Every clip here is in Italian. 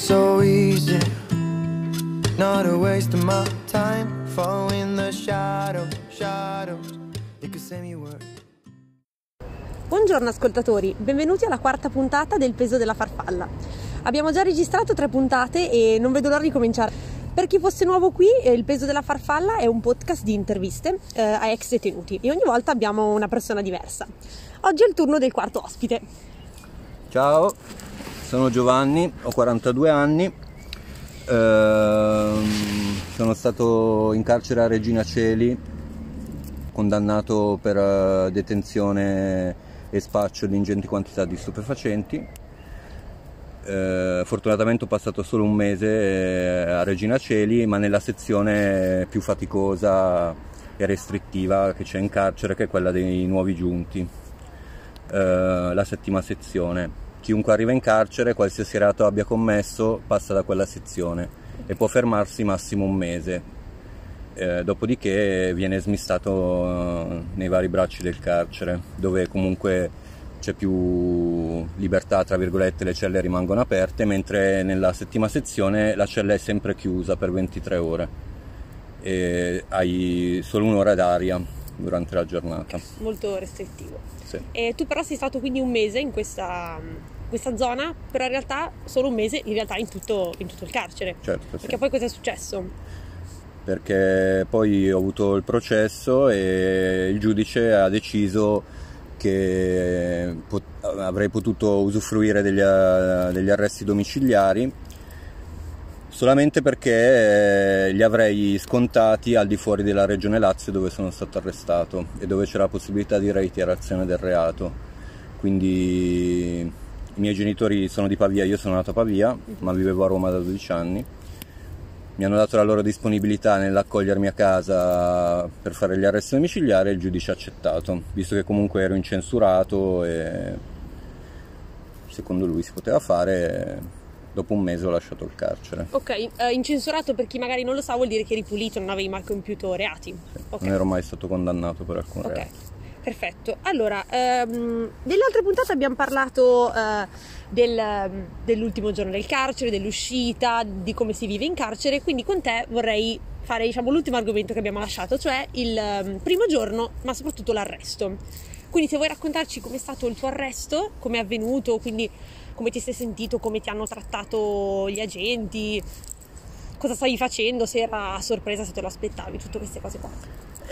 so easy. Not a waste of my time. Following the shadows, shadows. You could say me word. Buongiorno ascoltatori, benvenuti alla quarta puntata del peso della farfalla. Abbiamo già registrato tre puntate e non vedo l'ora di cominciare. Per chi fosse nuovo qui, eh, Il peso della farfalla è un podcast di interviste eh, a ex detenuti e ogni volta abbiamo una persona diversa. Oggi è il turno del quarto ospite. Ciao, sono Giovanni, ho 42 anni, ehm, sono stato in carcere a Regina Celi, condannato per eh, detenzione e spaccio di ingenti quantità di stupefacenti. Eh, fortunatamente ho passato solo un mese eh, a Regina Celi, ma nella sezione più faticosa e restrittiva che c'è in carcere, che è quella dei nuovi giunti, eh, la settima sezione. Chiunque arriva in carcere, qualsiasi reato abbia commesso, passa da quella sezione e può fermarsi massimo un mese. Eh, dopodiché viene smistato eh, nei vari bracci del carcere, dove comunque c'è più libertà, tra virgolette, le celle rimangono aperte, mentre nella settima sezione la cella è sempre chiusa per 23 ore e hai solo un'ora d'aria durante la giornata. Molto restrittivo. Sì. E tu però sei stato quindi un mese in questa, questa zona, però in realtà solo un mese in realtà in tutto, in tutto il carcere. Certo, sì. Perché poi cosa è successo? perché poi ho avuto il processo e il giudice ha deciso che pot- avrei potuto usufruire degli, degli arresti domiciliari solamente perché eh, li avrei scontati al di fuori della regione Lazio dove sono stato arrestato e dove c'era la possibilità di reiterazione del reato. Quindi i miei genitori sono di Pavia, io sono nato a Pavia, ma vivevo a Roma da 12 anni mi hanno dato la loro disponibilità nell'accogliermi a casa per fare gli arresti domiciliari e il giudice ha accettato, visto che comunque ero incensurato e secondo lui si poteva fare, dopo un mese ho lasciato il carcere. Ok, eh, incensurato per chi magari non lo sa vuol dire che eri pulito, non avevi mai compiuto reati. Ok. Non ero mai stato condannato per alcun Ok, reato. perfetto. Allora, ehm, nelle altre puntate abbiamo parlato eh, del- dell'ultimo giorno del carcere, dell'uscita, di come si vive in carcere, quindi con te vorrei fare diciamo, l'ultimo argomento che abbiamo lasciato, cioè il ehm, primo giorno, ma soprattutto l'arresto. Quindi se vuoi raccontarci com'è stato il tuo arresto, come è avvenuto, quindi come ti sei sentito, come ti hanno trattato gli agenti, cosa stavi facendo, se era a sorpresa, se te lo aspettavi, tutte queste cose qua.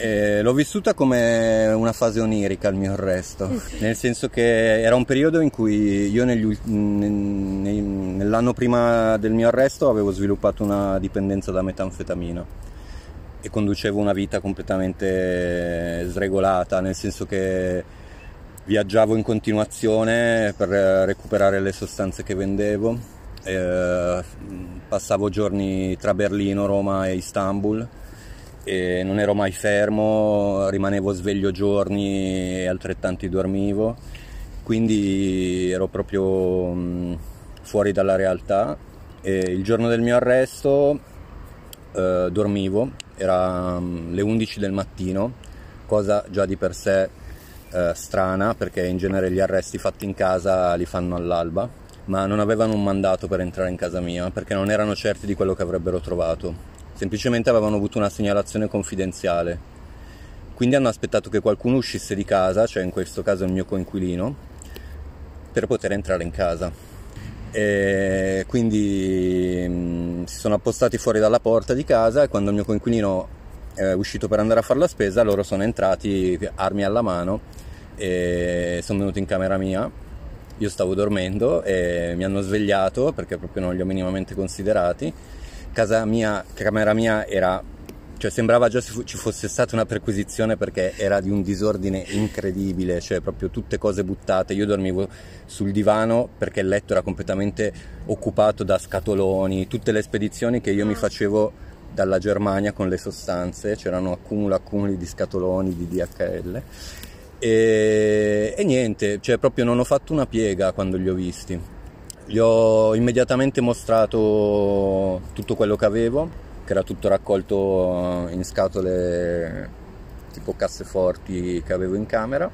Eh, l'ho vissuta come una fase onirica il mio arresto, nel senso che era un periodo in cui io negli nell'anno prima del mio arresto avevo sviluppato una dipendenza da metanfetamina e conducevo una vita completamente sregolata, nel senso che viaggiavo in continuazione per recuperare le sostanze che vendevo, eh, passavo giorni tra Berlino, Roma e Istanbul e non ero mai fermo, rimanevo sveglio giorni e altrettanti dormivo, quindi ero proprio mh, fuori dalla realtà. E il giorno del mio arresto eh, dormivo, era mh, le 11 del mattino, cosa già di per sé eh, strana perché in genere gli arresti fatti in casa li fanno all'alba, ma non avevano un mandato per entrare in casa mia perché non erano certi di quello che avrebbero trovato, semplicemente avevano avuto una segnalazione confidenziale. Quindi hanno aspettato che qualcuno uscisse di casa, cioè in questo caso il mio coinquilino, per poter entrare in casa. E quindi mh, si sono appostati fuori dalla porta di casa e quando il mio coinquilino è uscito per andare a fare la spesa, loro sono entrati armi alla mano e sono venuti in camera mia. Io stavo dormendo e mi hanno svegliato perché proprio non li ho minimamente considerati. Casa mia, camera mia era cioè sembrava già ci fosse stata una perquisizione perché era di un disordine incredibile, cioè proprio tutte cose buttate. Io dormivo sul divano perché il letto era completamente occupato da scatoloni, tutte le spedizioni che io mi facevo dalla Germania con le sostanze, c'erano accumulo accumuli di scatoloni di DHL. E, e niente, cioè proprio non ho fatto una piega quando li ho visti. Gli ho immediatamente mostrato tutto quello che avevo, che era tutto raccolto in scatole tipo casseforti che avevo in camera.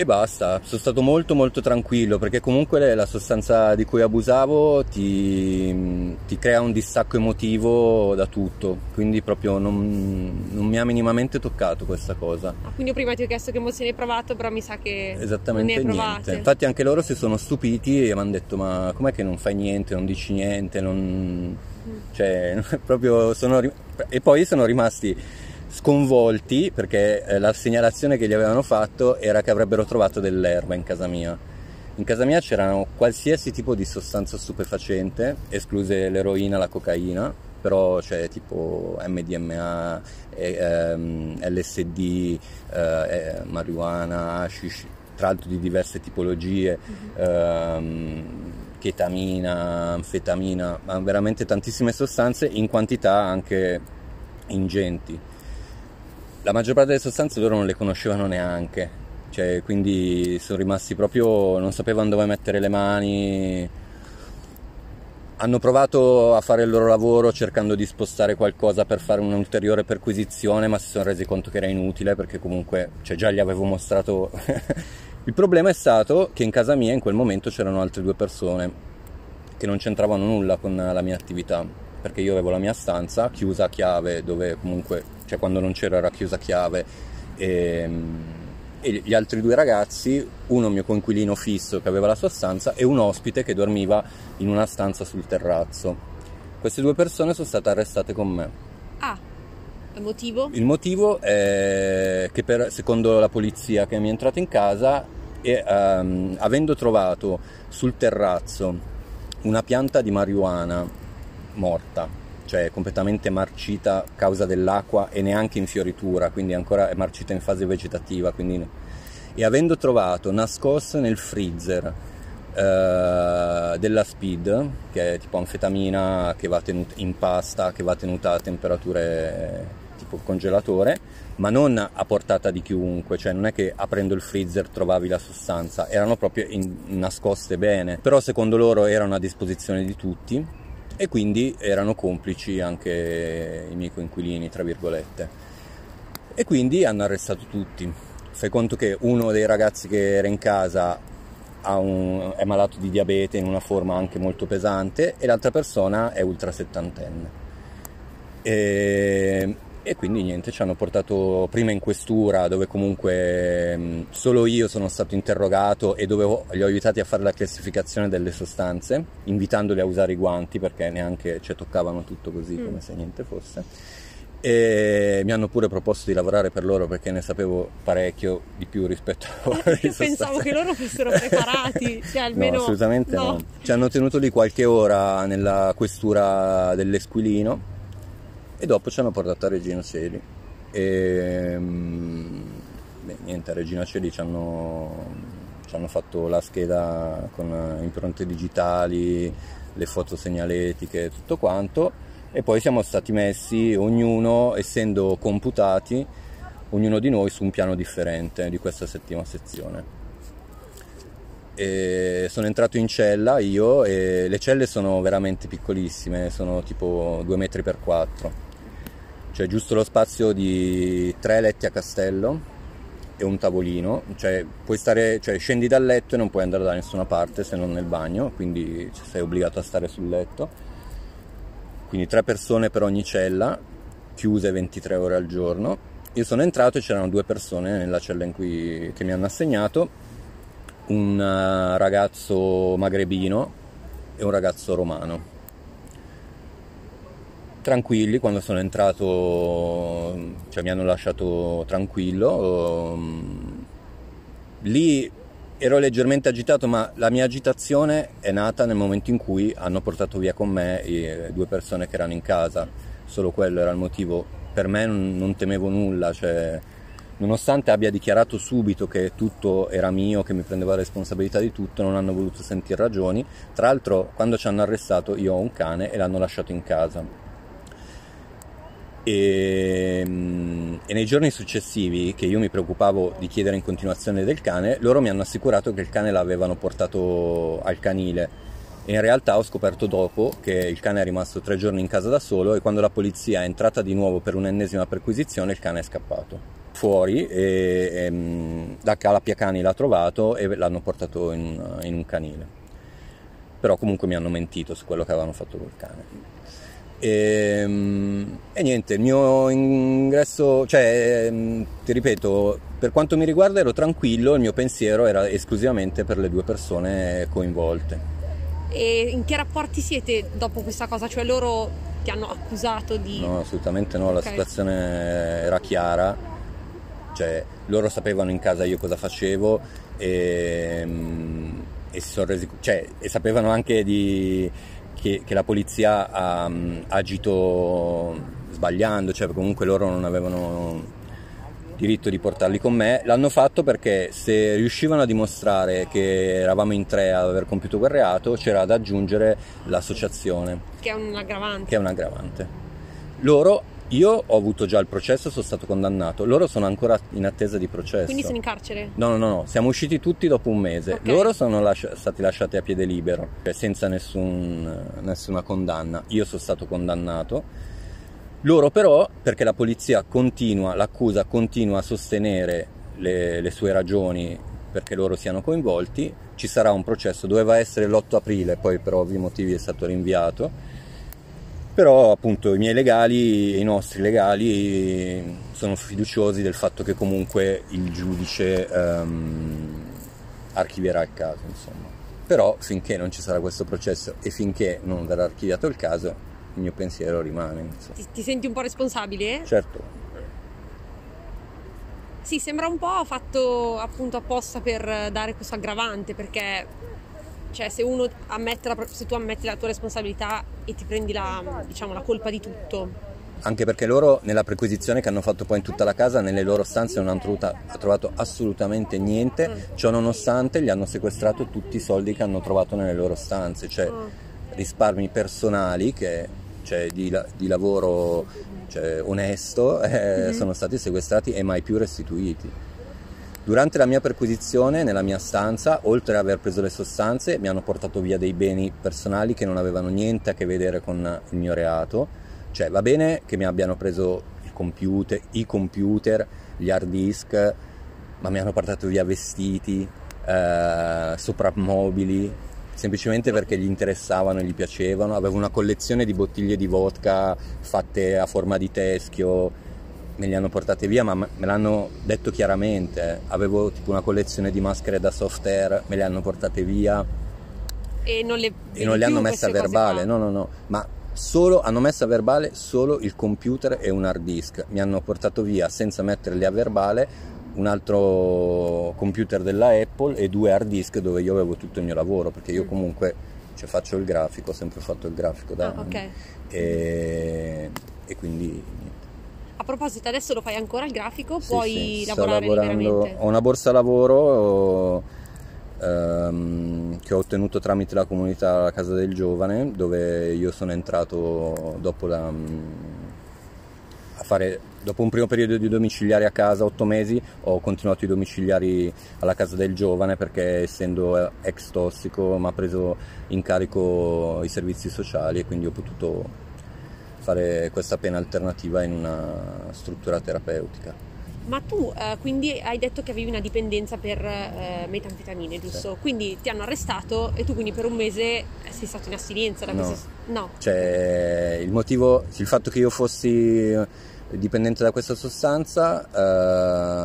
E basta, sono stato molto molto tranquillo perché comunque la sostanza di cui abusavo ti, ti crea un distacco emotivo da tutto, quindi proprio non, non, mi ha minimamente toccato questa cosa. Ah, quindi prima ti ho chiesto che emozioni hai provato, però mi sa che Esattamente niente. Infatti anche loro si sono stupiti e mi hanno detto ma com'è che non fai niente, non dici niente, non... Mm. Cioè, proprio sono... E poi sono rimasti sconvolti perché eh, la segnalazione che gli avevano fatto era che avrebbero trovato dell'erba in casa mia. In casa mia c'erano qualsiasi tipo di sostanza stupefacente, escluse l'eroina, la cocaina, però c'è tipo MDMA, eh, ehm, LSD, eh, marijuana, hashish, tra l'altro di diverse tipologie, mm-hmm. ehm, chetamina, anfetamina, ma veramente tantissime sostanze in quantità anche ingenti la maggior parte delle sostanze loro non le conoscevano neanche, cioè, quindi sono rimasti proprio, non sapevano dove mettere le mani. Hanno provato a fare il loro lavoro cercando di spostare qualcosa per fare un'ulteriore perquisizione, ma si sono resi conto che era inutile perché comunque cioè, già gli avevo mostrato. il problema è stato che in casa mia in quel momento c'erano altre due persone che non c'entravano nulla con la mia attività, perché io avevo la mia stanza chiusa a chiave dove comunque cioè quando non c'era era chiusa chiave. E, ehm, e gli altri due ragazzi, uno mio coinquilino fisso che aveva la sua stanza e un ospite che dormiva in una stanza sul terrazzo. Queste due persone sono state arrestate con me. Ah, il motivo? Il motivo è che per, secondo la polizia che mi è entrata in casa, e, um, avendo trovato sul terrazzo una pianta di marijuana morta, cioè completamente marcita a causa dell'acqua e neanche in fioritura, quindi ancora è marcita in fase vegetativa. Quindi... E avendo trovato nascosto nel freezer eh, della speed, che è tipo anfetamina che va tenuta in pasta, che va tenuta a temperature tipo congelatore, ma non a portata di chiunque, cioè non è che aprendo il freezer trovavi la sostanza, erano proprio in, nascoste bene, però secondo loro erano a disposizione di tutti e quindi erano complici anche i miei coinquilini, tra virgolette. E quindi hanno arrestato tutti. Fai conto che uno dei ragazzi che era in casa un, è malato di diabete in una forma anche molto pesante e l'altra persona è ultra settantenne. E e quindi niente, ci hanno portato prima in questura dove comunque mh, solo io sono stato interrogato e dove li ho aiutati a fare la classificazione delle sostanze, invitandoli a usare i guanti perché neanche ci toccavano tutto così mm. come se niente fosse. E mi hanno pure proposto di lavorare per loro perché ne sapevo parecchio di più rispetto a loro. Io pensavo che loro fossero preparati, cioè almeno... No, assolutamente no. no. Ci hanno tenuto lì qualche ora nella questura dell'Esquilino e dopo ci hanno portato a Regina Celi. E mm, beh, niente a Regina Celi ci hanno, ci hanno fatto la scheda con impronte digitali le foto segnaletiche tutto quanto. E poi siamo stati messi ognuno essendo computati ognuno di noi su un piano differente di questa settima sezione. E sono entrato in cella io e le celle sono veramente piccolissime sono tipo 2 metri per 4 c'è giusto lo spazio di tre letti a castello e un tavolino, cioè, stare, cioè scendi dal letto e non puoi andare da nessuna parte se non nel bagno, quindi sei obbligato a stare sul letto. Quindi tre persone per ogni cella, chiuse 23 ore al giorno. Io sono entrato e c'erano due persone nella cella in cui, che mi hanno assegnato, un eh, ragazzo magrebino e un ragazzo romano tranquilli quando sono entrato, cioè mi hanno lasciato tranquillo. Um, lì ero leggermente agitato, ma la mia agitazione è nata nel momento in cui hanno portato via con me due persone che erano in casa. Solo quello era il motivo. Per me non, non temevo nulla, cioè, nonostante abbia dichiarato subito che tutto era mio, che mi prendeva la responsabilità di tutto, non hanno voluto sentire ragioni. Tra l'altro, quando ci hanno arrestato, io ho un cane e l'hanno lasciato in casa e, ehm, e, nei giorni successivi, che io mi preoccupavo di chiedere in continuazione del cane, loro mi hanno assicurato che il cane l'avevano portato al canile. E in realtà ho scoperto dopo che il cane è rimasto tre giorni in casa da solo e quando la polizia è entrata di nuovo per un'ennesima perquisizione il cane è scappato. fuori e, e mh, la Calapia Cani l'ha trovato e l'hanno portato in, in un canile. Però comunque mi hanno mentito su quello che avevano fatto col cane. E, mh, e, niente, il mio ingresso, cioè, mh, ti ripeto, per quanto mi riguarda ero tranquillo, il mio pensiero era esclusivamente per le due persone coinvolte. E in che rapporti siete dopo questa cosa? Cioè loro ti hanno accusato di... No, assolutamente no, la Ok. situazione era chiara, cioè loro sapevano in casa io cosa facevo e, mm, e si sono resi, cioè, e sapevano anche di, che, che la polizia ha, ha agito sbagliando, cioè comunque loro non avevano diritto di portarli con me, l'hanno fatto perché se riuscivano a dimostrare che eravamo in tre ad aver compiuto quel reato c'era da aggiungere l'associazione Che è un aggravante. che è un aggravante. Loro, io ho avuto già il processo, sono stato condannato, loro sono ancora in attesa di processo. Quindi sono in carcere? No, no, no, no, siamo usciti tutti dopo un mese. Ok. Loro sono lascia- stati lasciati a piede libero, cioè senza nessun- nessuna condanna. Io sono stato condannato. Loro però, perché la polizia continua, l'accusa continua a sostenere le, le sue ragioni perché loro siano coinvolti, ci sarà un processo, doveva essere l'8 aprile, poi per ovvi motivi è stato rinviato. Però appunto i miei legali e i nostri legali sono fiduciosi del fatto che comunque il giudice ehm, archivierà il caso, insomma. Però finché non ci sarà questo processo e finché non verrà archiviato il caso, il mio pensiero rimane. Ti, ti senti un po' responsabile? Certo, Sì, sembra un po' fatto appunto apposta per dare questo aggravante, perché cioè, se uno ammette la, se tu ammetti la tua responsabilità e ti prendi la, diciamo, la colpa di tutto, anche perché loro nella perquisizione che hanno fatto poi in tutta la casa, nelle loro stanze non hanno trovato, trovato assolutamente niente, ciò nonostante gli hanno sequestrato tutti i soldi che hanno trovato nelle loro stanze, cioè risparmi personali che, cioè, di, di lavoro cioè, onesto eh, sono stati sequestrati e mai più restituiti. Durante la mia perquisizione nella mia stanza, oltre ad aver preso le sostanze, mi hanno portato via dei beni personali che non avevano niente a che vedere con il mio reato. Cioè, va bene che mi abbiano preso il computer, i computer, gli hard disk, ma mi hanno portato via vestiti, eh, soprammobili, semplicemente perché gli interessavano e gli piacevano. Avevo una collezione di bottiglie di vodka fatte a forma di teschio, me li hanno portate via, ma me l'hanno detto chiaramente. Avevo tipo una collezione di maschere da soft air, me le hanno portate via e non le, e non le hanno messe a verbale, no, no, no, ma solo, hanno messo a verbale solo il computer e un hard disk. Mi hanno portato via senza metterli a verbale un altro computer della Apple e due hard disk dove io avevo tutto il mio lavoro, perché io Mm. comunque cioè, faccio il grafico, ho sempre fatto il grafico da Ah, anni. ok. E, e quindi. A proposito, adesso lo fai ancora il grafico? Sì, Puoi sì, sto lavorare lavorando- liberamente? Ho una borsa lavoro ehm, che ho ottenuto tramite la comunità Casa del Giovane, dove io sono entrato dopo, la, a fare, dopo un primo periodo di domiciliari a casa, otto mesi, ho continuato i domiciliari alla Casa del Giovane perché essendo ex tossico mi ha preso in carico i servizi sociali e quindi ho potuto fare questa pena alternativa in una struttura terapeutica. Ma tu eh, quindi hai detto che avevi una dipendenza per eh, metanfetamine, giusto? Quindi ti hanno arrestato e tu quindi per un mese sei stato in astinenza da No. queste... No. Cioè, il motivo, il fatto che io fossi dipendente da questa sostanza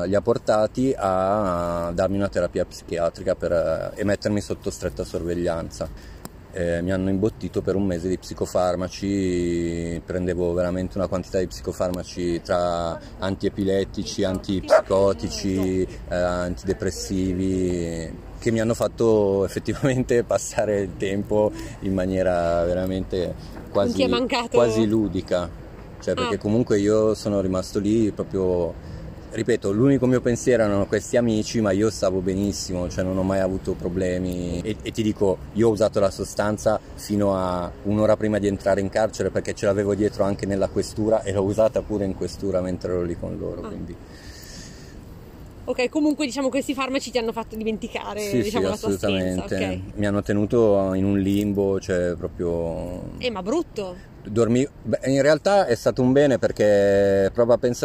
eh, li ha portati a darmi una terapia psichiatrica per, eh, e mettermi sotto stretta sorveglianza. Eh, mi hanno imbottito per un mese di psicofarmaci, prendevo veramente una quantità di psicofarmaci tra antiepilettici, antipsicotici, eh, antidepressivi, che mi hanno fatto effettivamente passare il tempo in maniera veramente quasi, quasi ludica. Cioè, perché Ah. comunque io sono rimasto lì proprio ripeto, l'unico mio pensiero erano questi amici, ma io stavo benissimo, cioè non ho mai avuto problemi. E, e ti dico, io ho usato la sostanza fino a un'ora prima di entrare in carcere perché ce l'avevo dietro anche nella questura e l'ho usata pure in questura mentre ero lì con loro. Ah. Quindi Ok, comunque diciamo questi farmaci ti hanno fatto dimenticare sì, diciamo, sì, la tua astinenza, assolutamente. ok? Mi hanno tenuto in un limbo, cioè proprio Eh, ma brutto. Dormi... beh, in realtà è stato un bene perché prova a pensare